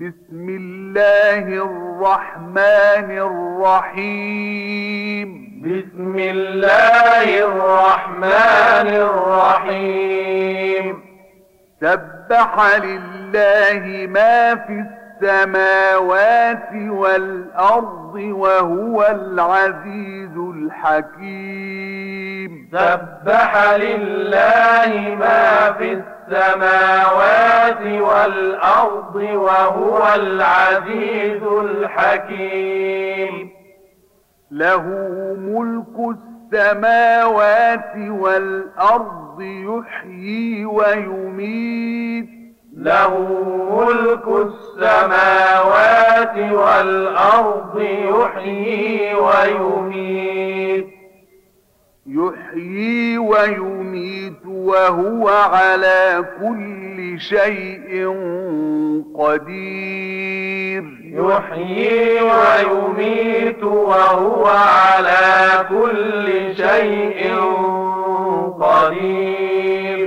بسم الله الرحمن الرحيم. بسم الله الرحمن الرحيم. سبح لله ما في السماوات والأرض وهو العزيز الحكيم. سبح لله ما في السماوات والأرض وهو العزيز الحكيم. له ملك السماوات والأرض يحيي ويميت. له ملك السماوات والأرض يحيي ويميت. يحيي ويميت وهو على كل شيء قدير. يحيي ويميت وهو على كل شيء قدير.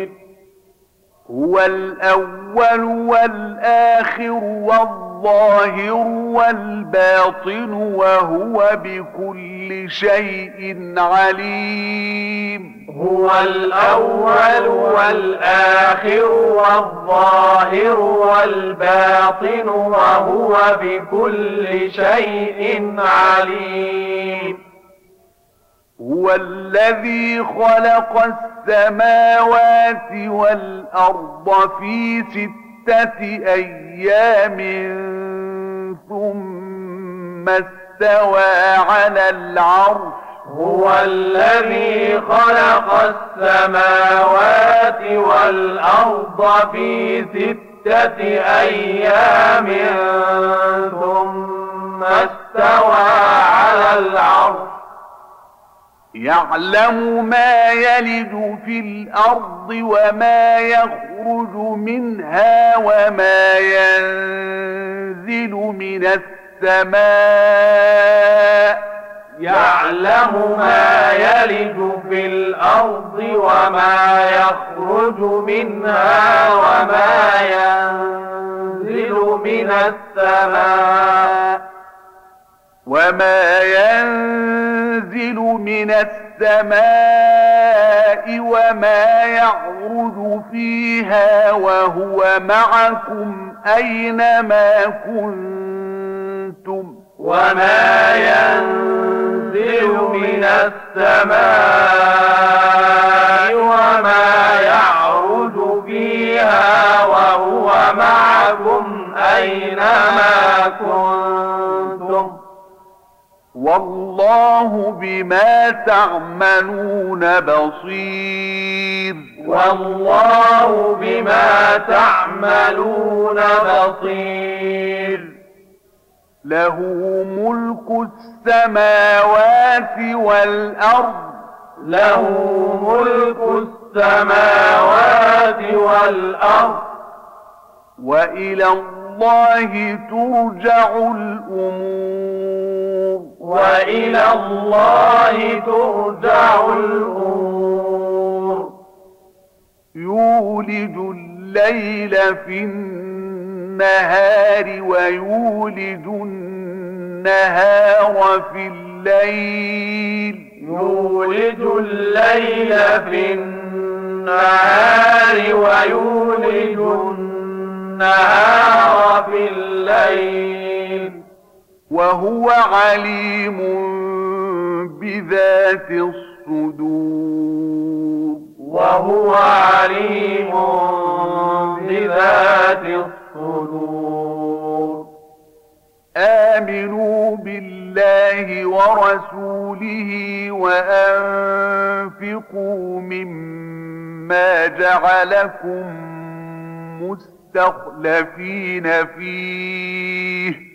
هو الأول والآخر والظاهر والباطن وهو بكل شيء عليم. هو الأول والآخر والظاهر والباطن وهو بكل شيء عليم. هو الذي خلق السماوات والأرض في ستة أيام ثم استوى على العرش. هو الذي خلق السماوات والأرض في ستة أيام ثم استوى على العرش. يعلم ما يلج في الأرض وما يخرج منها وما ينزل من السماء. يعلم ما يلج في الأرض وما يخرج منها وما ينزل من السماء. وما ينزل من السماء وما يعرج فيها وهو معكم أينما كنتم وما ينزل من السماء وما يعرج فيها وهو معكم أينما كنتم والله بما تعملون بصير. والله بما تعملون بصير. له ملك السماوات والأرض. له ملك السماوات والأرض. وإلى الله ترجع الأمور. وإلى الله ترجع الأمور. يولج الليل في النهار ويولج النهار في الليل. يولج الليل في النهار ويولج النهار في الليل. وهو عليم بذات الصدور. وهو عليم بذات الصدور. آمنوا بالله ورسوله وأنفقوا مما جعلكم مستخلفين فيه.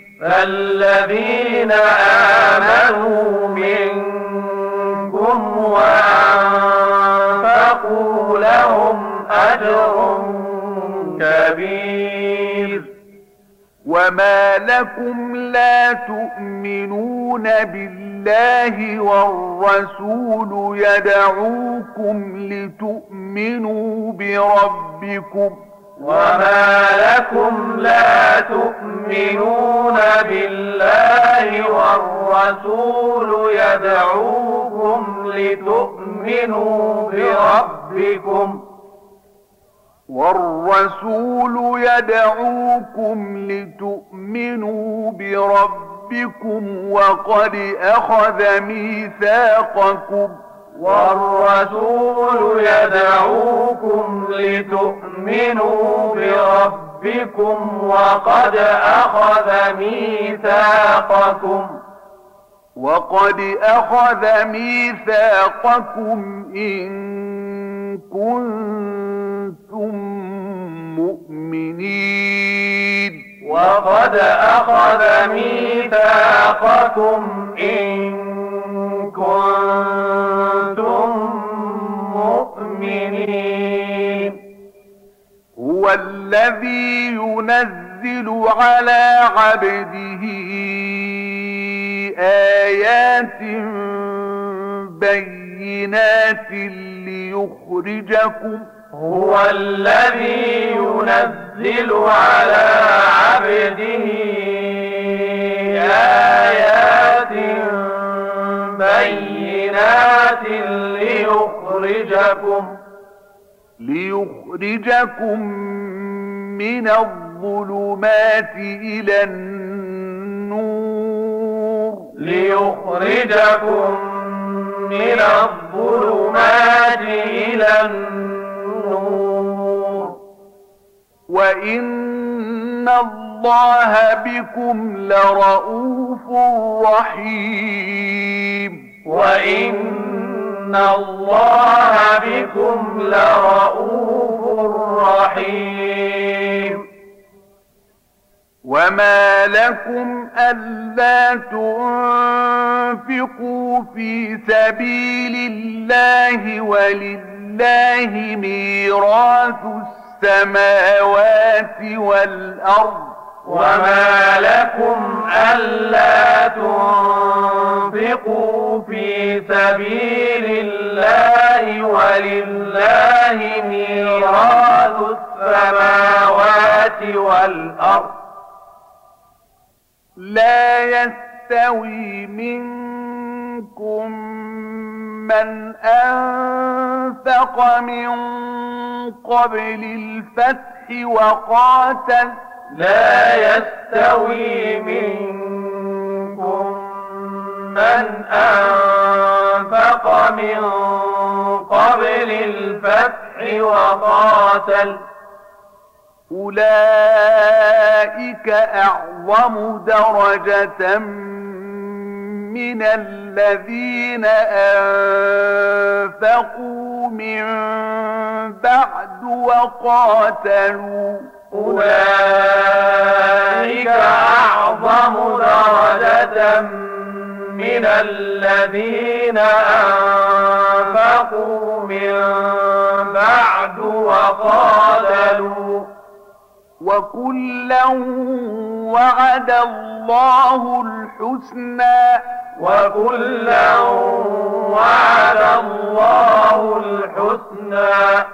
فالذين آمنوا منكم وأنفقوا لهم أجر كبير. وما لكم لا تؤمنون بالله والرسول يدعوكم لتؤمنوا بربكم. وما لكم لا تؤمنون بالله والرسول يدعوكم لتؤمنوا بربكم. والرسول يدعوكم لتؤمنوا بربكم وقد أخذ ميثاقكم. والرسول يدعوكم لتؤمنوا بربكم وقد أخذ ميثاقكم. وقد أخذ ميثاقكم إن كنتم مؤمنين. وقد أخذ ميثاقكم إن كنتم مؤمنين. هو الذي ينزل على عبده آيات بينات ليخرجكم. هو الذي ينزل على عبده آيات بينات ليخرجكم ليخرجكم من الظلمات إلى النور ليخرجكم من الظلمات إلى النور وإن الله بكم لرؤوف رحيم وإن الله بكم لرؤوف رحيم وما لكم ألا تنفقوا في سبيل الله ولله ميراث السماوات والأرض وما لكم ألا تنفقوا في سبيل الله ولله ميراث السماوات والأرض. لا يستوي منكم من أنفق من قبل الفتح وقاتل لا يستوي منكم من أنفق من قبل الفتح وقاتل أولئك أعظم درجة من الذين أنفقوا من بعد وقاتلوا. أولئك أعظم درجة من الذين أنفقوا من بعد وقاتلوا. وكلا وعد الله الحسنى وكلا وعد الله الحسنى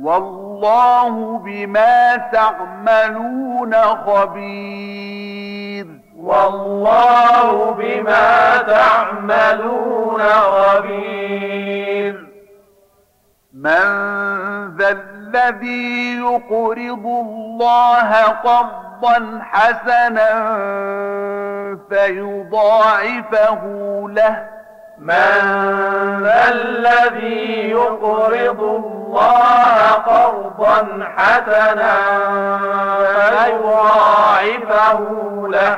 والله بما تعملون خبير والله بما تعملون خبير من ذا الذي يقرض الله قرضا حسنا فيضاعفه له. من ذا الذي يقرض الله قرضا حسنا فيضاعفه له.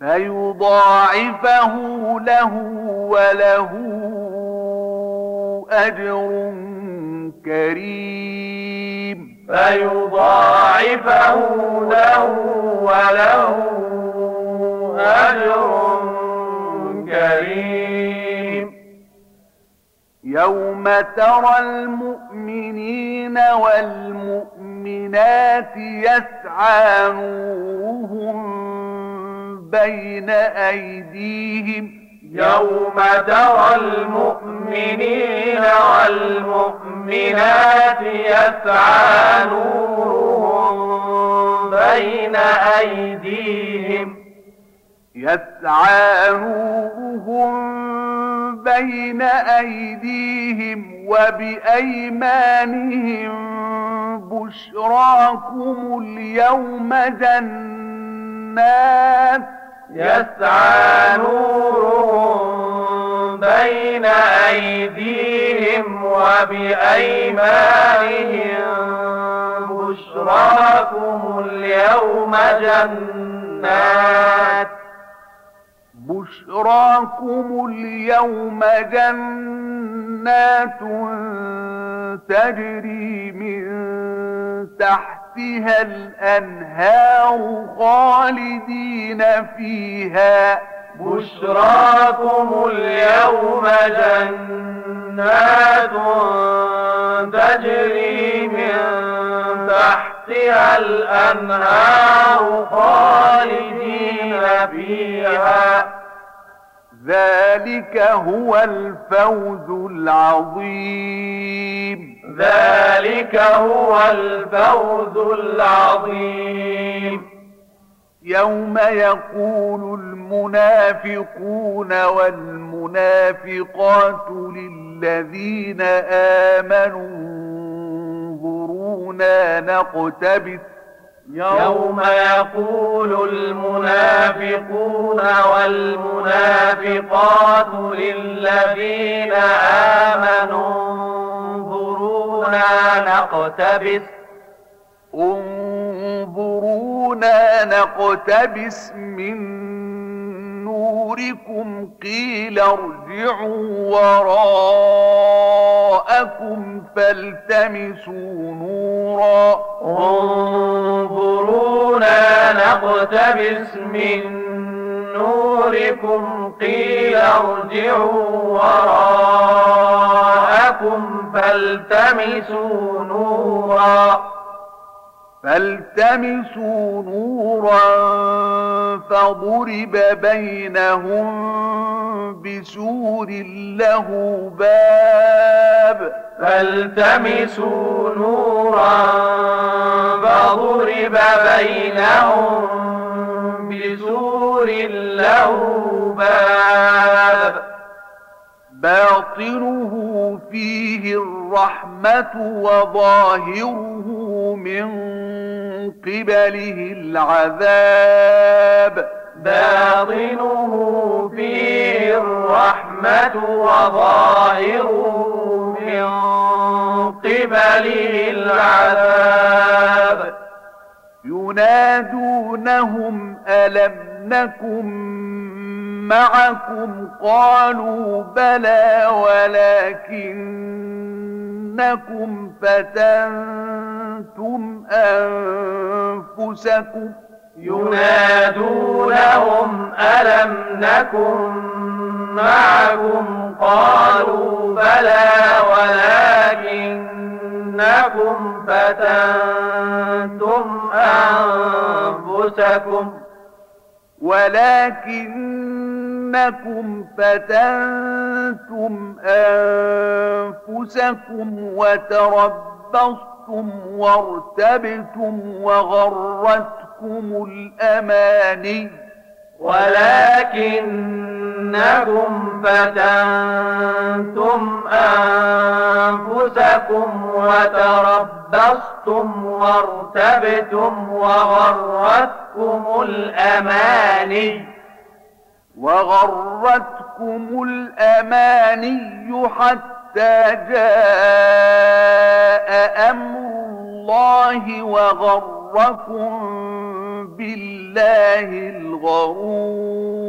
فيضاعفه له وله أجر كريم فيضاعفه له وله أجر كريم. يوم ترى المؤمنين والمؤمنات يسعى نورهم بين أيديهم يوم ترى المؤمنين والمؤمنات يسعى نورهم بين أيديهم. يسعى نورهم بين أيديهم وبأيمانهم. بشراكم اليوم جنات يسعى نورهم بين أيديهم وبأيمانهم. بشراكم اليوم جنات. بشراكم اليوم جنات تجري من تحتها الأنهار خالدين فيها. بشراكم اليوم جنات تجري من تحتها الأنهار خالدين فيها. ذلك هو الفوز العظيم. ذلك هو الفوز العظيم. يوم يقول المنافقون والمنافقات للذين آمنوا انظرونا نقتبس. يوم يقول المنافقون والمنافقات للذين آمنوا انظرونا نقتبس. انظرونا نقتبس من نوركم قيل ارجعوا وراءكم فالتمسوا نورا. انظرونا نقتبس من نوركم قيل ارجعوا وراءكم فالتمسوا نورا. فالتمسوا نورا فضرب بينهم بسور له باب. فالتمسوا نورا فضرب بينهم بسور له باب. باطنه فيه الرحمة وظاهره من قبله العذاب. باطنه فيه الرحمة وظاهره من قبله العذاب. ينادونهم ألم نكن معكم قالوا بلى ولكنكم فتنتم أنفسكم ينادونهم ألم نكن معكم؟ قالوا بلى ولكنكم فتنتم أنفسكم. ولكنكم فتنتم أنفسكم وتربصتم وارتبتم وغرتكم الأماني. ولكنكم فتنتم أنفسكم وتربصتم وارتبتم وغرتكم الأماني وغرتكم الأماني حتى جاء أمر الله وغركم بالله الغرور.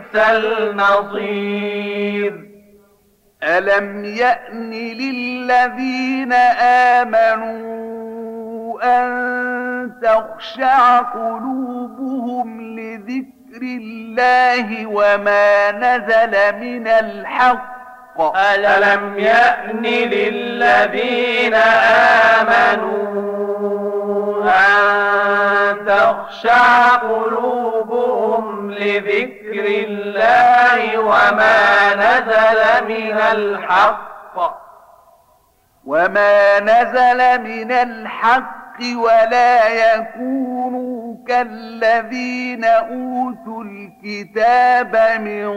المصير ألم يأن للذين آمنوا أن تخشع قلوبهم لذكر الله وما نزل من الحق؟ ألم يأن للذين آمنوا أن تخشع قلوبهم لذكر الله وما نزل من الحق. وما نزل من الحق ولا يكونوا كالذين أوتوا الكتاب من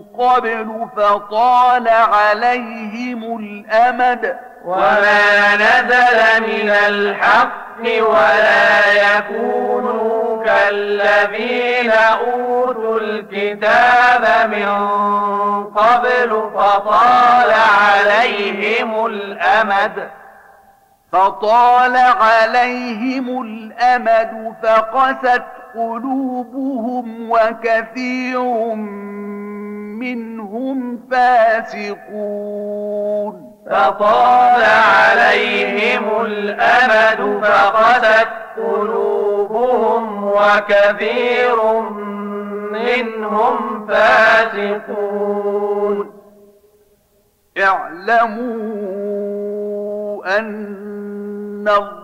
قبل فطال عليهم الأمد. وما نزل من الحق ولا يكونوا كالذين أوتوا الكتاب من قبل فطال عليهم الأمد فطال عليهم الأمد فقست قلوبهم وكثير منهم فاسقون فطال عليهم الأمد فقست قلوبهم وكثير منهم فاسقون. اعلموا أن الله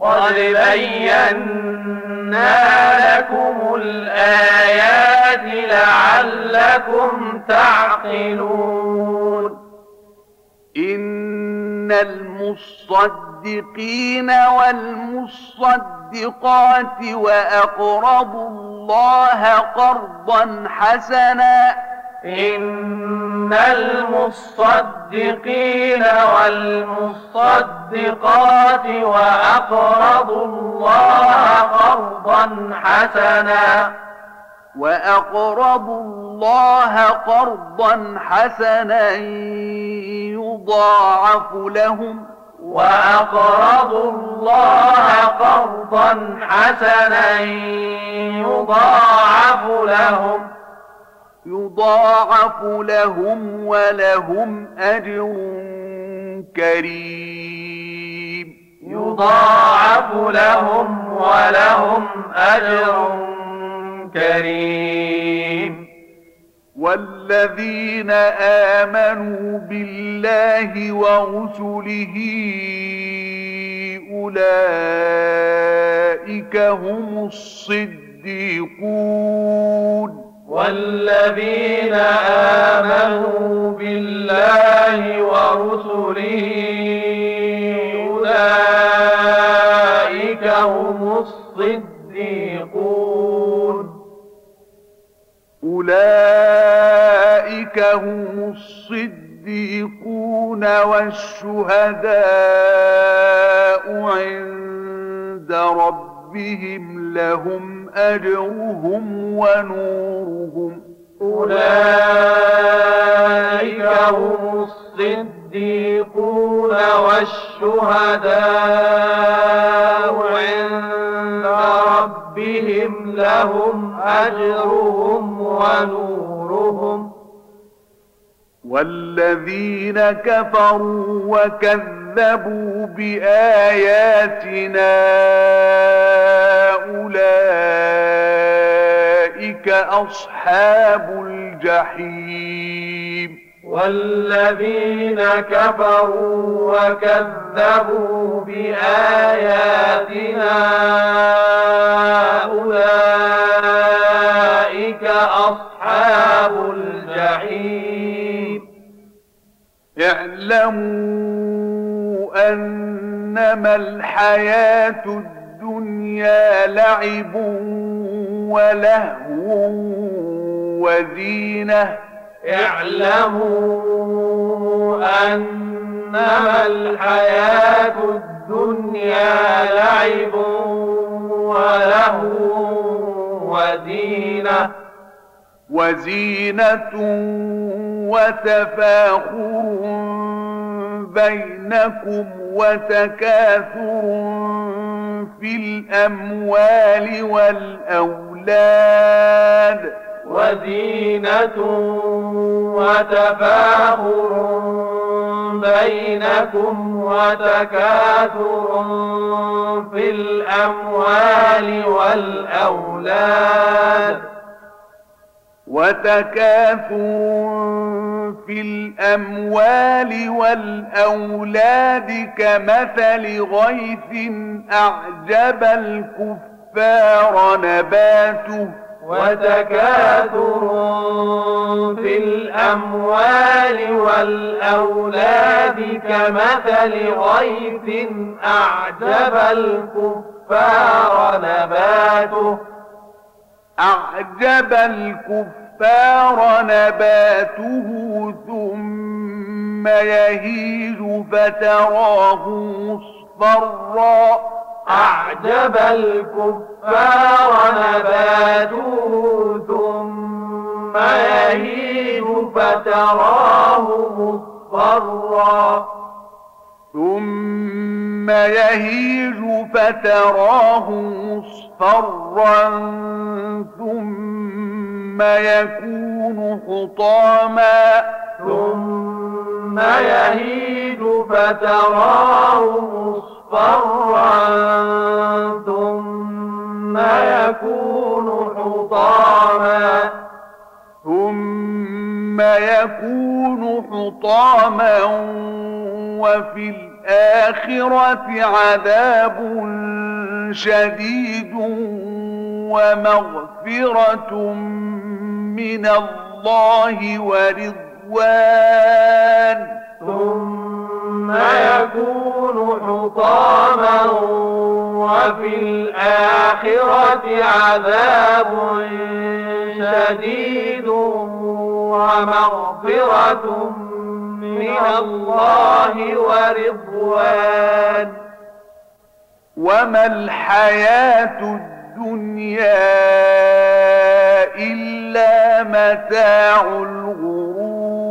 قد بينا لكم الآيات لعلكم تعقلون إن المصدقين والمصدقات وأقرضوا الله قرضا حسنا إن المصدقين والمصدقات وأقرضوا الله قرضا حسنا وأقرضوا الله قرضا حسنا يضاعف لهم وأقرضوا الله قرضا حسنا يضاعف لهم يضاعف لهم ولهم أجر كريم. يضاعف لهم ولهم أجر كريم. والذين آمنوا بالله ورسله أولئك هم الصديقون. والذين آمنوا بالله ورسله أولئك هم الصديقون. أولئك هم الصديقون والشهداء عند ربهم لهم أجرهم ونورهم أولئك هم الصديقون والشهداء عند ربهم لهم أجرهم ونورهم والذين كفروا وكذبوا بآياتنا أولئك أصحاب الجحيم. والذين كفروا وكذبوا بآياتنا أولئك أصحاب اعلموا أنما الحياة الدنيا لعب ولهو وزينة. اعلموا أنما الحياة الدنيا لعب ولهو وزينة. وزينة وتفاخر بينكم وتكاثر في الأموال والأولاد. وزينة وتفاخر بينكم وتكاثر في الأموال والأولاد. وتكاثر في الأموال والأولاد كمثل غيث أعجب الكفار نباته. وتكاثر في الأموال والأولاد كمثل غيث أعجب الكفار نباته. أعجب الكفار نباته ثم يهيج فتراه مصفرا أعجب الكفار نباته ثم يهيج فتراه مصفرا ثم يهيج فتراه مصفرا ثم يكون حطاما. ثم يهيج فتراه مصفرا. ثم يكون حطاما. ثم يكون حطاما وفي الآخرة عذاب شديد. ومغفرة من الله ورضوان. ثم يكون حطاما وفي الآخرة عذاب شديد ومغفرة من الله ورضوان. وما الحياة الدنيا إلا متاع الغرور.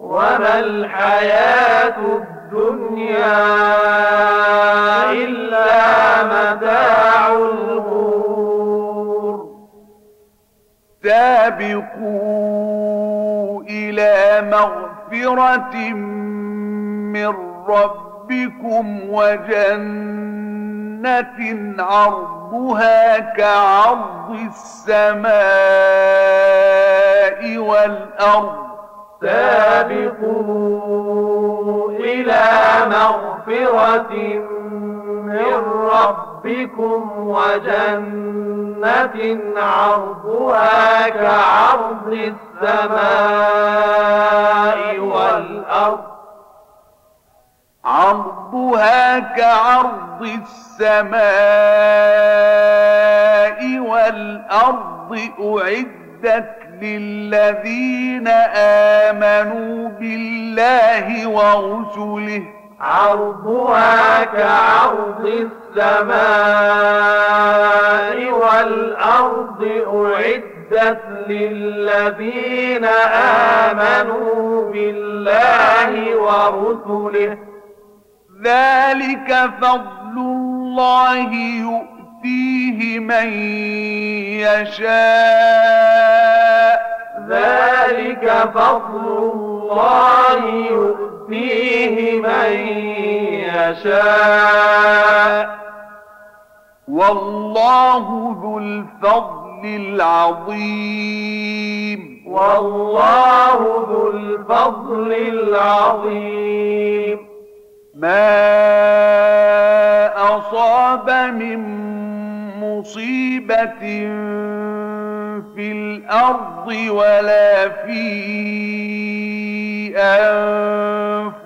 وما الحياة الدنيا إلا متاع الغرور. سابقوا إلى مغفرة من ربكم وجنة عرضها كعرض السماء والأرض. سابقوا إلى مغفرة من ربكم وجنة عرضها كعرض السماء والأرض. عرضها كعرض السماء والأرض أعدت للذين آمنوا بالله ورسله. عرضها كعرض السماء والأرض أعدت للذين آمنوا بالله ورسله. ذلك فضل الله يؤتيه من يشاء. ذلك فضل الله يؤتيه من يشاء. والله ذو الفضل العظيم. والله ذو الفضل العظيم. ما أصاب من مصيبة في الأرض ولا في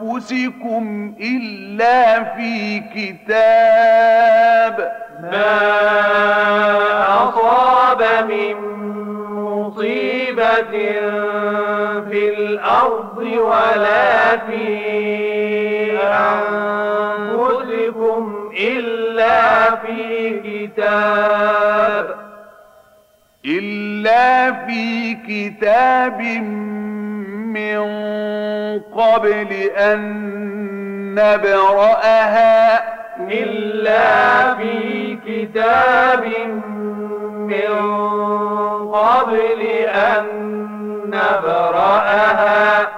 أنفسكم إلا في كتاب ما أصاب من مصيبة في الأرض ولا في أنفسكم إلا في كتاب إلا في كتاب من قبل أن نبرأها. إلا في كتاب من قبل أن نبرأها.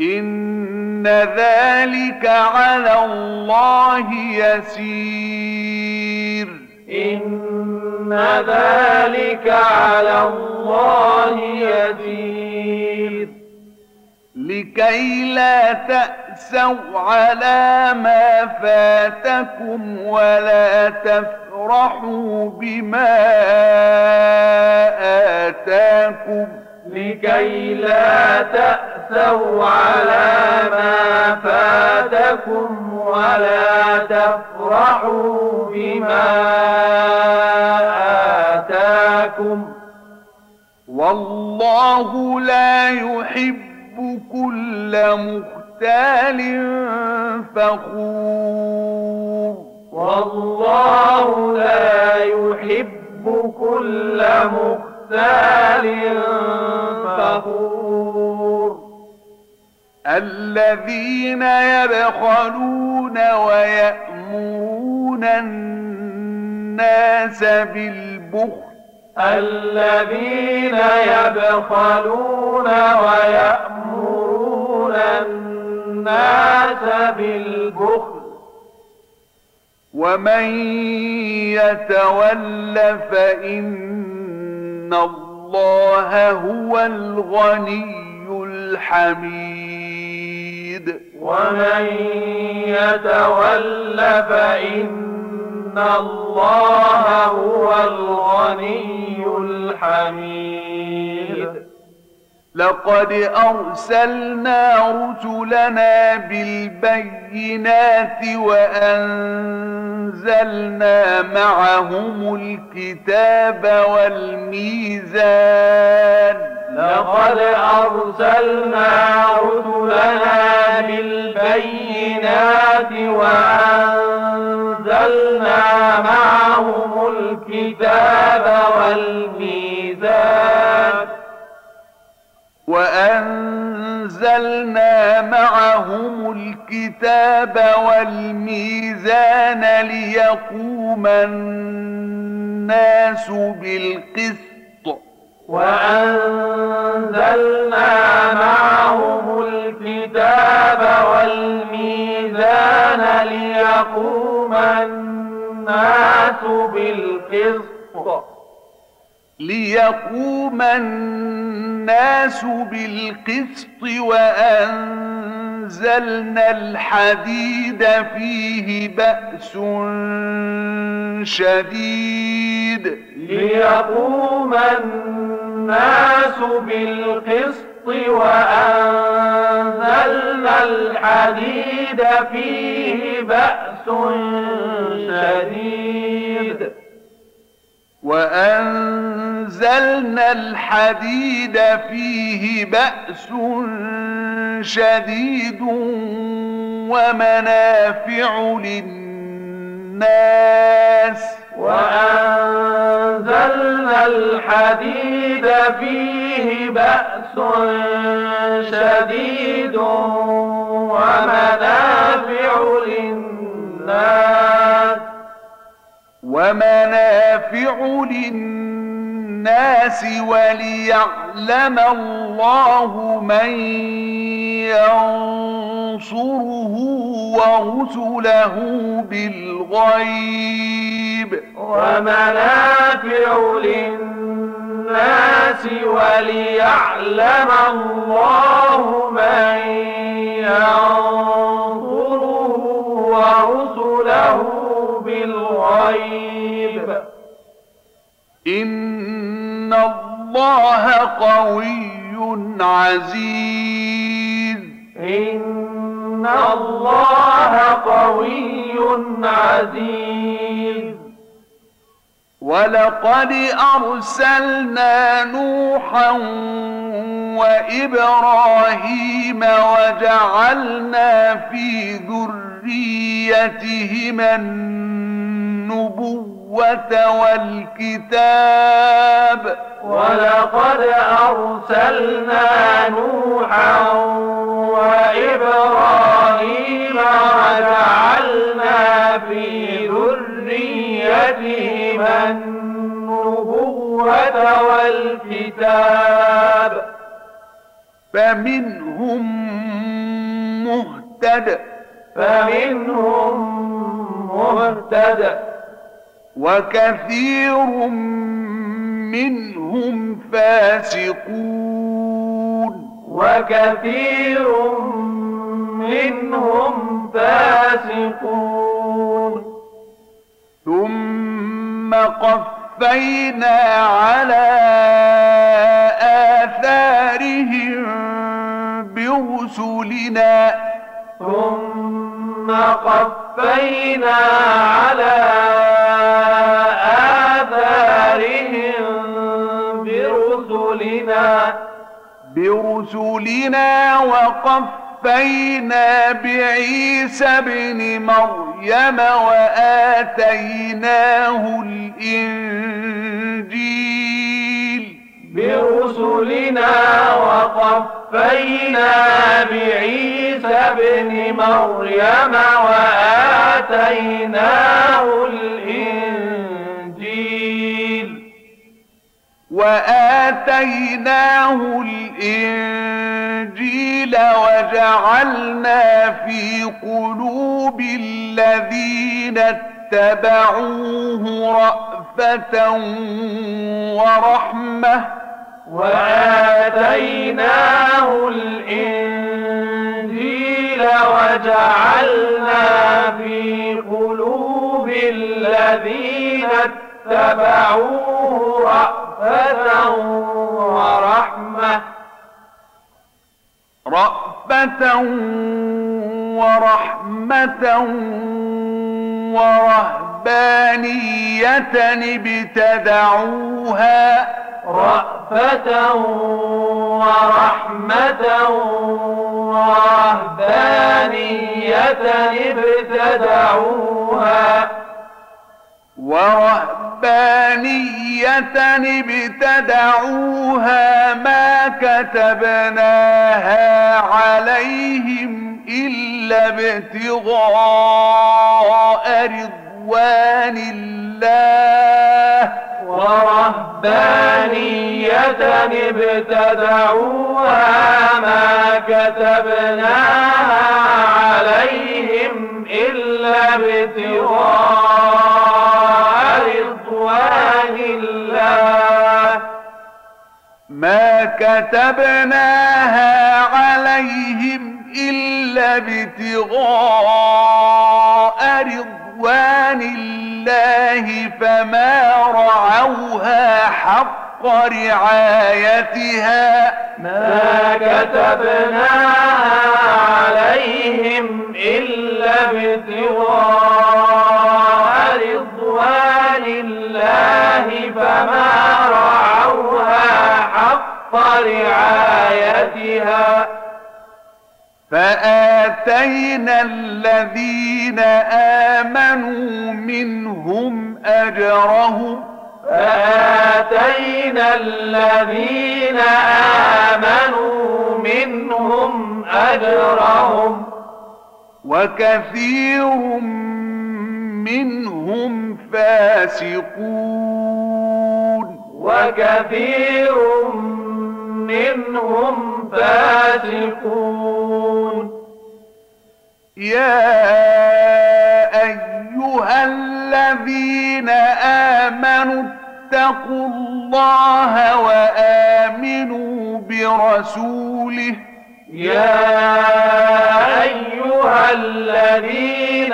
إن ذلك على الله يسير إن ذلك على الله يسير لكي لا تأسوا على ما فاتكم ولا تفرحوا بما آتاكم لكي لا تأسوا على ما فاتكم ولا تفرحوا بما آتاكم. والله لا يحب كل مختال فخور. والله لا يحب كل مختال فخور الذين يبخلون ويأمرون الناس بالبخل. الذين يبخلون ويأمرون الناس بالبخل. ومن يتول فإن الله هو الغني الحميد ومن يتول فإن الله هو الغني الحميد لقد أرسلنا رسلنا بالبينات وأنزلنا معهم الكتاب والميزان. لقد أرسلنا رسلنا بالبينات وأنزلنا معهم الكتاب والميزان. وأنزلنا معهم الكتاب والميزان ليقوم الناس بالقسط. وأنزلنا معهم الكتاب والميزان ليقوم الناس بالقسط. ليقوم الناس بالقسط وأنزلنا الحديد فيه بأس شديد. ليقوم الناس بالقسط وأنزلنا الحديد فيه بأس شديد. وأنزلنا الحديد فيه بأس شديد ومنافع للناس. وأنزلنا الحديد فيه بأس شديد ومنافع للناس. ومنافع للناس وليعلم الله من ينصره ورسله بالغيب. ومنافع للناس وليعلم الله من ينصره ورسله بالغيب. إن الله قوي عزيز. إن الله قوي عزيز. ولقد أرسلنا نوحا وإبراهيم وجعلنا في ذريتهما النبوة والكتاب ولقد أرسلنا نوحا وإبراهيم وجعلنا في ذريتهما النبوة والكتاب. فمنهم مهتد. فمنهم مهتد. وكثير منهم فاسقون. وكثير منهم فاسقون. ثم قفينا على آثارهم برسلنا. ثم قفينا على آثارهم برسلنا. برسلنا وقفينا بعيسى ابن مريم وآتيناه الإنجيل برسلنا وقفينا بعيسى ابن مريم وآتيناه الإنجيل وآتيناه الإنجيل وجعلنا في قلوب الذين اتبعوه رأفة ورحمة. وآتيناه الإنجيل وجعلنا في قلوب الذين اتبعوه رأفة ورحمة. رأفة ورحمة ورهبانية ابتدعوها. رأفة ورحمة ورهبانية ابتدعوها. ورهبانية ابتدعوها ما كتبناها عليهم إلا ابتغاء رضوان الله. ورهبانية ابتدعوها ما كتبناها عليهم إلا ابتغاء ما كتبناها عليهم إلا ابتغاء رضوان الله فما رعوها حق رعايتها. ما كتبناها عليهم إلا ابتغاء رضوان الله فما حق رعايتها فآتينا الذين آمنوا منهم أجرهم. فآتينا الذين آمنوا منهم أجرهم. وكثير منهم فاسقون. وكثير منهم فاسقون يا أيها الذين آمنوا اتقوا الله وآمنوا برسوله. يا أيها الذين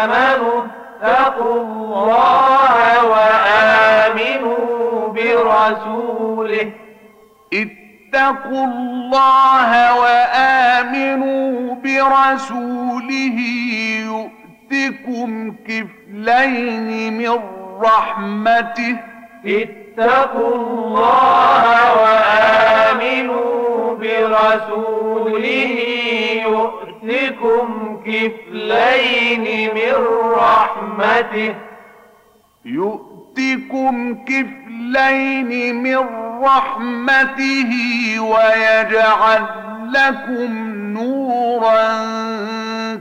آمنوا اتقوا الله وآمنوا برسوله. اتقوا الله وآمنوا برسوله يؤتكم كفلين من رحمته. اتقوا الله وآمنوا برسوله يؤتكم كفلين من رحمته. يؤتكم كفلين من رحمته ويجعل لكم نورا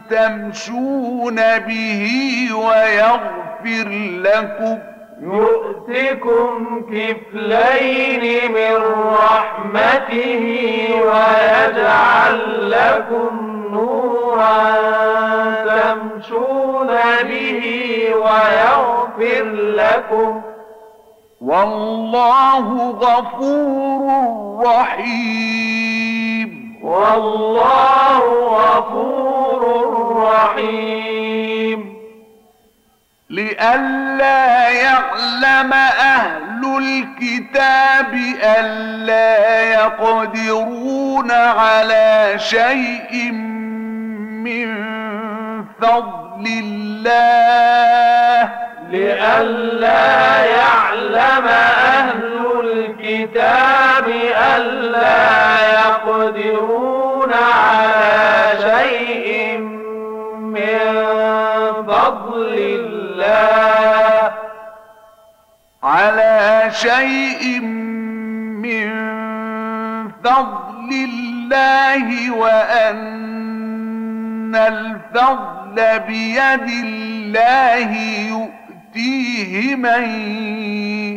تمشون به ويغفر لكم يؤتكم كفلين من رحمته ويجعل لكم نورا تمشون به ويغفر لكم. والله غفور رحيم. والله غفور رحيم. لئلا يعلم أهل الكتاب ألا يقدرون على شيء من فضل الله. لئلا يعلم أهل الكتاب ألا يقدرون شيء من فضل الله وأن الفضل بيد الله يؤتيه من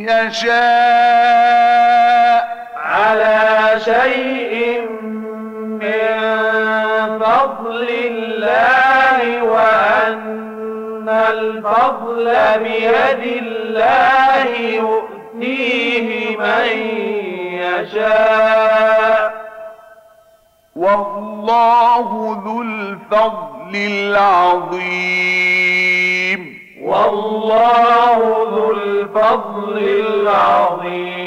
يشاء. على شيء من فضل الله وأن الفضل بيد الله يؤتيه من يشاء. والله ذو الفضل العظيم. والله ذو الفضل العظيم.